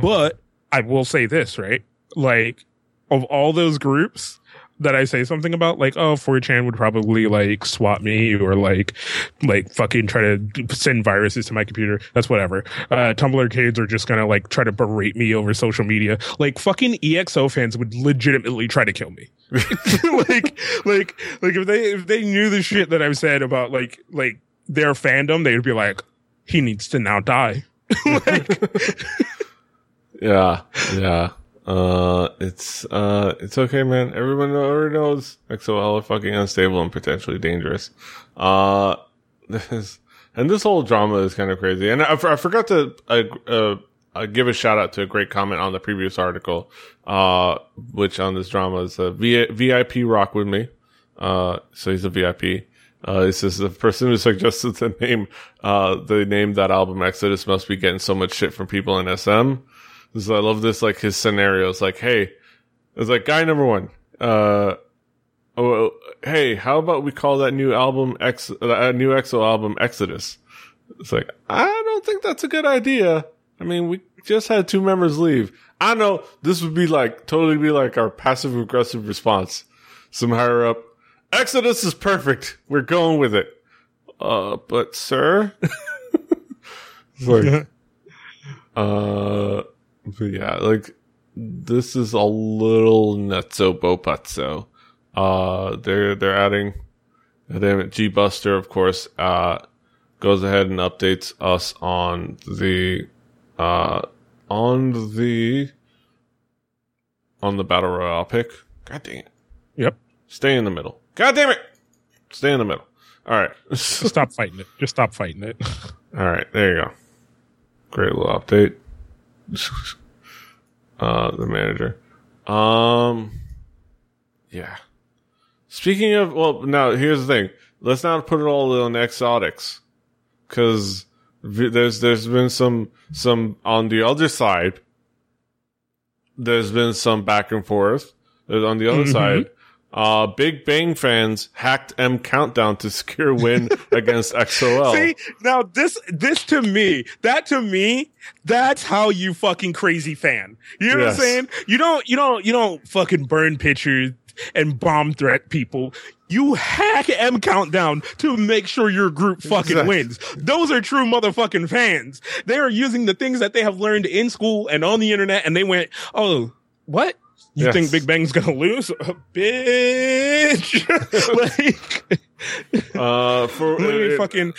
but. I will say this, right? Like, of all those groups that I say something about, like, oh, 4chan would probably like swap me or like, like fucking try to send viruses to my computer. That's whatever. Uh, Tumblr kids are just gonna like try to berate me over social media. Like, fucking EXO fans would legitimately try to kill me. like, like, like if they, if they knew the shit that I've said about like, like their fandom, they'd be like, he needs to now die. like, Yeah, yeah. Uh, it's uh, it's okay, man. Everyone already knows EXO-L are fucking unstable and potentially dangerous. Uh, this and this whole drama is kind of crazy. And I, I forgot to uh, uh, uh, give a shout out to a great comment on the previous article, uh, which on this drama is a v- VIP rock with me. Uh, so he's a VIP. Uh, this is the person who suggested the name, uh, the name that album Exodus must be getting so much shit from people in SM. So I love this, like his scenarios. Like, hey, it's like guy number one. Uh, oh, hey, how about we call that new album X, uh, new EXO album Exodus? It's like I don't think that's a good idea. I mean, we just had two members leave. I know this would be like totally be like our passive aggressive response. Some higher up, Exodus is perfect. We're going with it. Uh, but sir, like, uh, but yeah, like this is a little nutso boputso. Uh, they're they're adding, damn it, G Buster, of course, uh, goes ahead and updates us on the, uh, on the, on the battle royale pick. God dang it, yep. stay in the middle. God damn it, stay in the middle. All right, stop fighting it. Just stop fighting it. all right, there you go. Great little update. uh, the manager. Um, yeah. Speaking of, well, now here's the thing. Let's not put it all on exotics, because there's there's been some some on the other side. There's been some back and forth. There's on the other Mhm. side. Uh, Big Bang fans hacked M Countdown to secure win against EXO-L. See, now this, this to me, that to me, that's how you fucking crazy fan. You know what I'm saying? You don't, you don't, you don't fucking burn pictures and bomb threat people. You hack M countdown to make sure your group fucking Exactly. wins. Those are true motherfucking fans. They are using the things that they have learned in school and on the internet and they went, oh, what? You Yes. think Big Bang's gonna lose? Uh, bitch! like, Uh, for let me uh, fucking.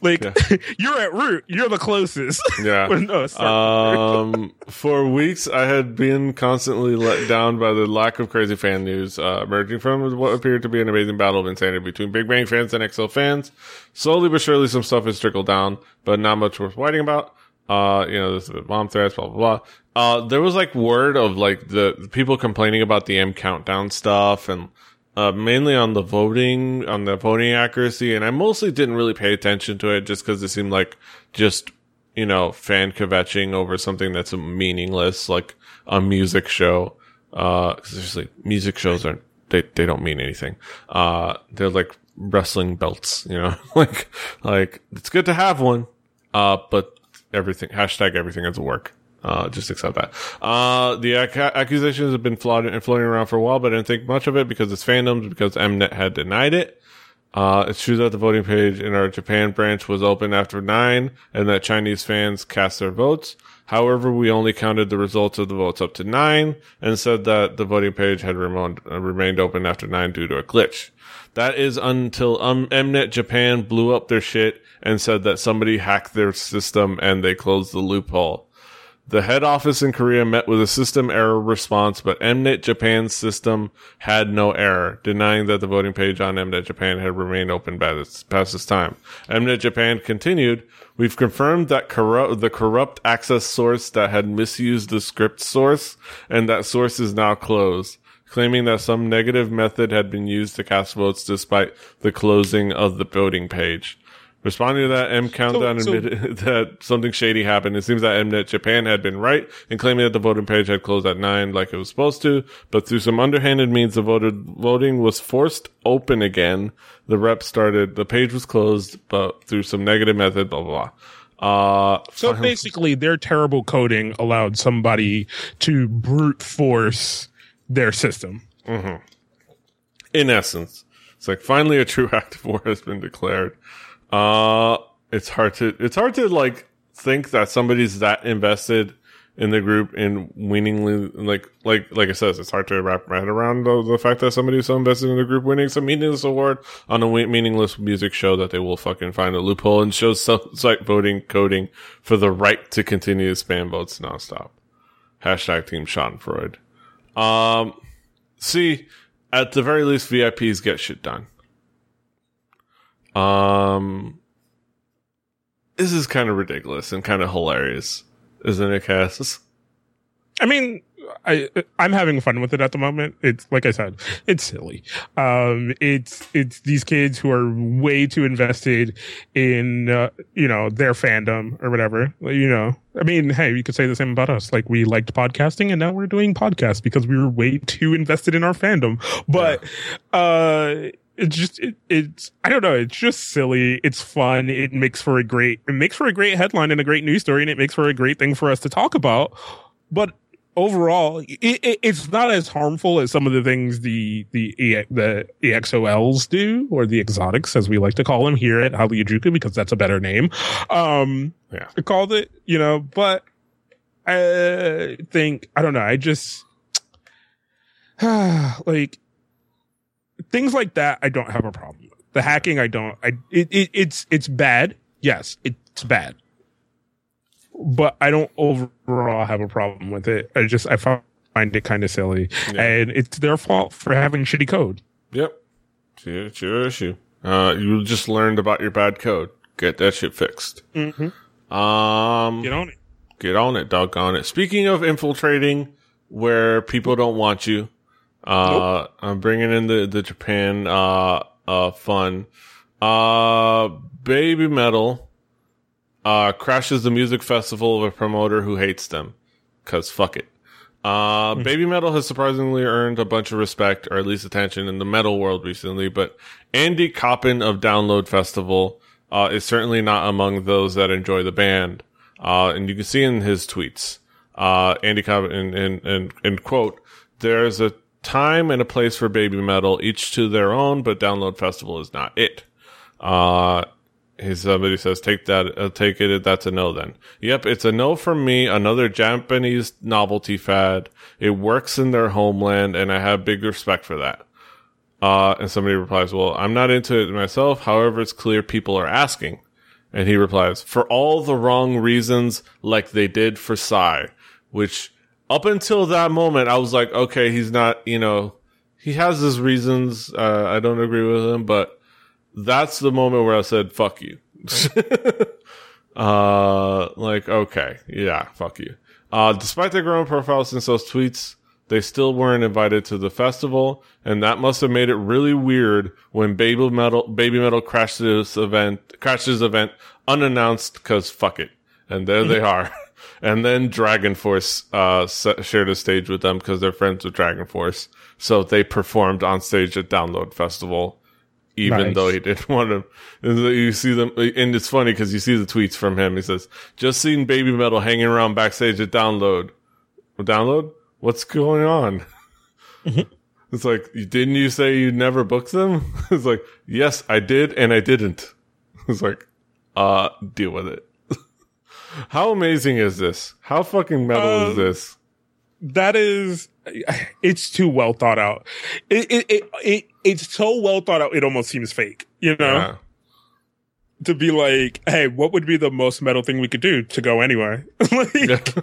Like, Yeah. you're at root. You're the closest. yeah. No, um, for weeks, I had been constantly let down by the lack of crazy fan news uh, emerging from what appeared to be an amazing battle of insanity between Big Bang fans and EXO-L fans. Slowly but surely, some stuff has trickled down, but not much worth writing about. Uh, you know, the bomb threats, blah blah blah. Uh, there was like word of like the, people complaining about the M countdown stuff and uh, mainly on the voting, on the voting accuracy, and I mostly didn't really pay attention to it just because it seemed like just you know fan kvetching over something that's meaningless, like a music show. Uh, 'cause there's like music shows aren't they they don't mean anything. Uh, they're like wrestling belts, you know, like like it's good to have one, uh, but everything hashtag everything as a work. Uh, just accept that. Uh, the ac- accusations have been floating, floating around for a while, but I didn't think much of it because it's fandoms, because Mnet had denied it. Uh, it's true that the voting page in our Japan branch was open after nine and that Chinese fans cast their votes. However, we only counted the results of the votes up to nine and said that the voting page had remained open after nine due to a glitch. That is until um, Mnet Japan blew up their shit and said that somebody hacked their system and they closed the loophole. The head office in Korea met with a system error response, but Mnet Japan's system had no error, denying that the voting page on Mnet Japan had remained open this, past this time. Mnet Japan continued, We've confirmed that corrupt, the corrupt access source that had misused the script source, and that source is now closed, claiming that some negative method had been used to cast votes despite the closing of the voting page. Responding to that, M Countdown so- admitted that something shady happened. It seems that Mnet Japan had been right in claiming that the voting page had closed at nine like it was supposed to, but through some underhanded means, the voted voting was forced open again. The rep started, the page was closed, but through some negative method, blah, blah, blah. Uh, So basically, their terrible coding allowed somebody to brute force their system. in essence, it's like finally a true active war has been declared. Uh, it's hard to, it's hard to like think that somebody's that invested in the group and winningly, like, like, like I says, it's hard to wrap my head around the, the fact that somebody's so invested in the group winning some meaningless award on a meaningless music show that they will fucking find a loophole and show site voting coding for the right to continue to spam votes nonstop. Hashtag Team Schadenfreude. Um, see, at the very least, VIPs get shit done. Um, this is kind of ridiculous and kind of hilarious, isn't it, Kaz? I mean, I I'm having fun with it at the moment. It's like I said, it's silly. Um, it's it's these kids who are way too invested in uh, you know their fandom or whatever. You know, I mean, hey, you could say the same about us. Like we liked podcasting, and now we're doing podcasts because we were way too invested in our fandom. But uh, it's just it, it's I don't know. It's just silly. It's fun. It makes for a great it makes for a great headline and a great news story, and it makes for a great thing for us to talk about. But overall, it, it, it's not as harmful as some of the things the the the EXOLs do, or the exotics, as we like to call them here at Haliajuku, because that's a better name. Um, Yeah. I called it, you know, but I think I don't know. I just like things like that. I don't have a problem with the hacking. I don't. I it, it it's it's bad. Yes, it's bad but I don't overall have a problem with it. I just I find it kind of silly, Yeah. and it's their fault for having shitty code. Yep. It's your issue. Uh, you just learned about your bad code. Get that shit fixed. Mm-hmm. Um, Get on it. get on it, doggone it. Speaking of infiltrating where people don't want you, uh, I'm bringing in the, the Japan, uh, uh, fun. Uh, Baby Metal, uh, crashes the music festival of a promoter who hates them. Cause fuck it. Uh, Baby Metal has surprisingly earned a bunch of respect, or at least attention, in the metal world recently, but Andy Copping of Download Festival, uh, is certainly not among those that enjoy the band. Uh, and you can see in his tweets, uh, Andy Copping, in, in, in, in quote, there's a time and a place for Baby Metal, each to their own, but Download Festival is not it. Uh, he somebody says, "Take that, uh, take it. That's a no." Then, yep, it's a no from me. Another Japanese novelty fad. It works in their homeland, and I have big respect for that. Uh, and somebody replies, "Well, I'm not into it myself. However, it's clear people are asking." And he replies, "For all the wrong reasons, like they did for Psy." Which, up until that moment, I was like, "Okay, he's not. You know, he has his reasons. Uh, I don't agree with him, but." That's the moment where I said, fuck you. uh, like, okay. Yeah, fuck you. Uh, despite their growing profile since those tweets, they still weren't invited to the festival, and that must have made it really weird when Baby Metal, Baby Metal crashed this event, crashed this event unannounced cause fuck it. And there they are. and then Dragon Force, uh, shared a stage with them because they're friends with Dragon Force. So they performed on stage at Download Festival even nice. though he didn't want to. You see them, and it's funny because you see the tweets from him. He says, "Just seen Baby Metal hanging around backstage at Download. Download? What's going on?" Mm-hmm. It's like, didn't you say you never booked them? It's like, yes, I did, and I didn't. It's like, uh, deal with it. How amazing is this? How fucking metal is um, this? That is it's too well thought out. It, it, it, it, it's so well thought out. It almost seems fake, you know, yeah. to be like, Hey, what would be the most metal thing we could do to go anyway? like,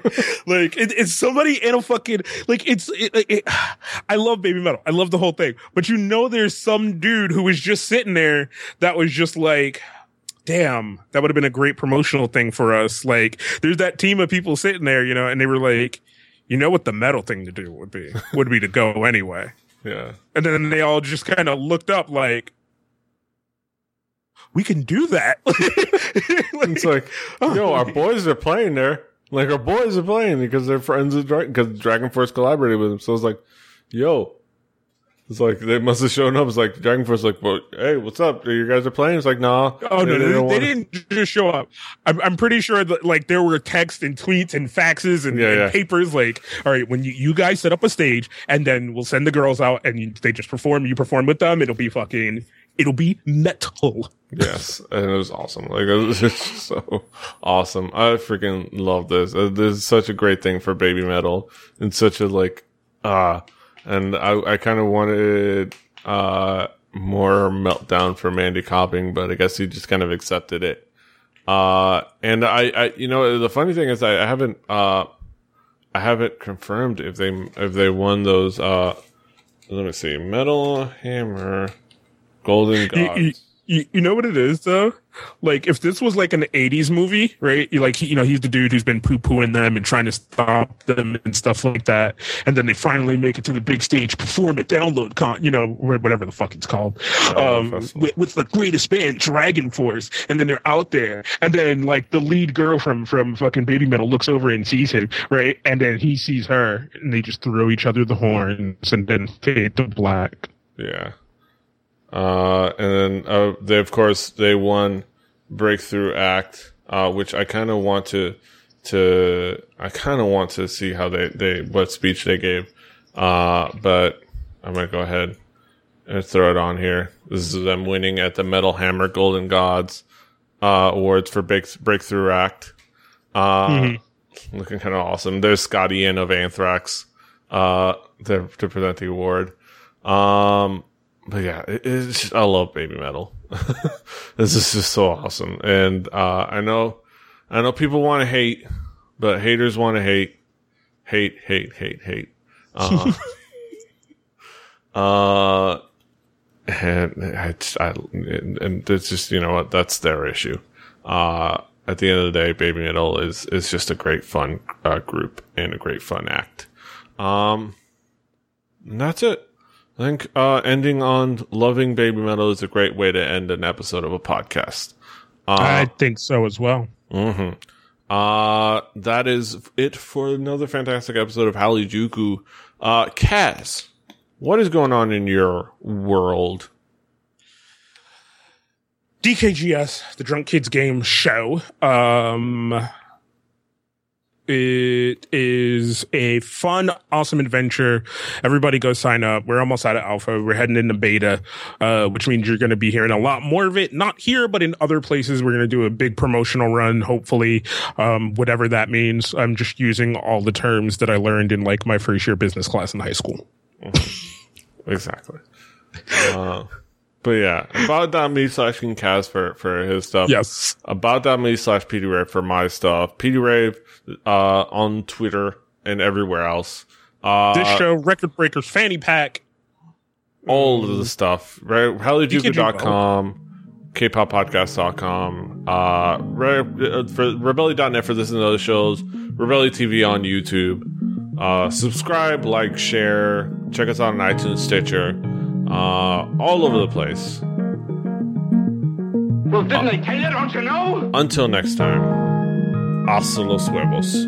like it, it's somebody in a fucking, like, it's, it, I love baby metal. I love the whole thing, but you know, there's some dude who was just sitting there that was just like, damn, that would have been a great promotional thing for us. Like, there's that team of people sitting there, you know, and they were like, you know what the metal thing to do would be? Would be to go anyway. Yeah. And then they all just kind of looked up like, we can do that. like, it's like, oh, yo, our boys are playing there. Like our boys are playing because they're friends with Dragon, because Dragon Force collaborated with them. So it's like, yo, it's like they must have shown up. It's like Dragon Force, like, well, hey, what's up? You guys are playing? It's like, nah. Oh no, they, they, they didn't just show up. I'm, I'm pretty sure that like there were texts and tweets and faxes and, yeah, and yeah. papers. Like, all right, when you, you guys set up a stage, and then we'll send the girls out, and you, they just perform. You perform with them. It'll be fucking. It'll be metal. yes, and it was awesome. Like it was just so awesome. I freaking love this. Uh, this is such a great thing for baby metal, and such a like ah. Uh, and I, I kind of wanted uh, more meltdown for Mandy Copping, but I guess he just kind of accepted it. Uh, and I, I, you know, the funny thing is I, I haven't, uh, I haven't confirmed if they if they won those. Uh, let me see, Metal Hammer, Golden Gods. You, you know what it is though? Like if this was like an 80s movie, right? You like, you know, he's the dude who's been poo pooing them and trying to stop them and stuff like that. And then they finally make it to the big stage, perform at download con, you know, whatever the fuck it's called. um, with, with, the greatest band, Dragon Force. And then they're out there. And then like the lead girl from, from fucking Baby Metal looks over and sees him, right? And then he sees her and they just throw each other the horns and then fade to black. Yeah. Uh, and then uh, they, of course, they won breakthrough act, uh, which I kind of want to to I kind of want to see how they they what speech they gave. Uh, but I'm gonna go ahead and throw it on here. This is them winning at the Metal Hammer Golden Gods uh, awards for break, breakthrough act. Uh, mm-hmm. looking kind of awesome. There's Scott Ian of Anthrax uh, to, to present the award. Um, but yeah, it, it's just, I love baby metal. this is just so awesome, and uh, I know, I know people want to hate, but haters want to hate, hate, hate, hate, hate. Uh, uh, and I, I, and it's just you know what that's their issue. Uh, at the end of the day, baby metal is is just a great fun uh, group and a great fun act. Um, and that's it. I think uh, ending on loving baby metal is a great way to end an episode of a podcast. Uh, I think so as well. Mm-hmm. Uh, that is it for another fantastic episode of Halijuku. Uh, Kaz, what is going on in your world? DKGS, the Drunk Kids Game show, um, It is a fun, awesome adventure. Everybody go sign up. We're almost out of alpha. We're heading into beta, uh, which means you're going to be hearing a lot more of it. Not here, but in other places. We're going to do a big promotional run, hopefully, um, whatever that means. I'm just using all the terms that I learned in like my first year business class in high school. Mm-hmm. Exactly. Uh, but yeah, about.me slash Cast for, for his stuff. Yes. About.me slash PDRave for my stuff. PDRave, uh, on Twitter and everywhere else. Uh, this show, Record Breakers Fanny Pack. All of the stuff, right? HellyJuka.com, KPopPodcast.com, uh, re- uh, for Rebelly.net for this and other shows, Rebelly TV on YouTube. Uh, subscribe, like, share, check us out on iTunes, Stitcher uh, all over the place. Well, didn't uh, I tell you? Don't you know? Until next time, hasta los huevos.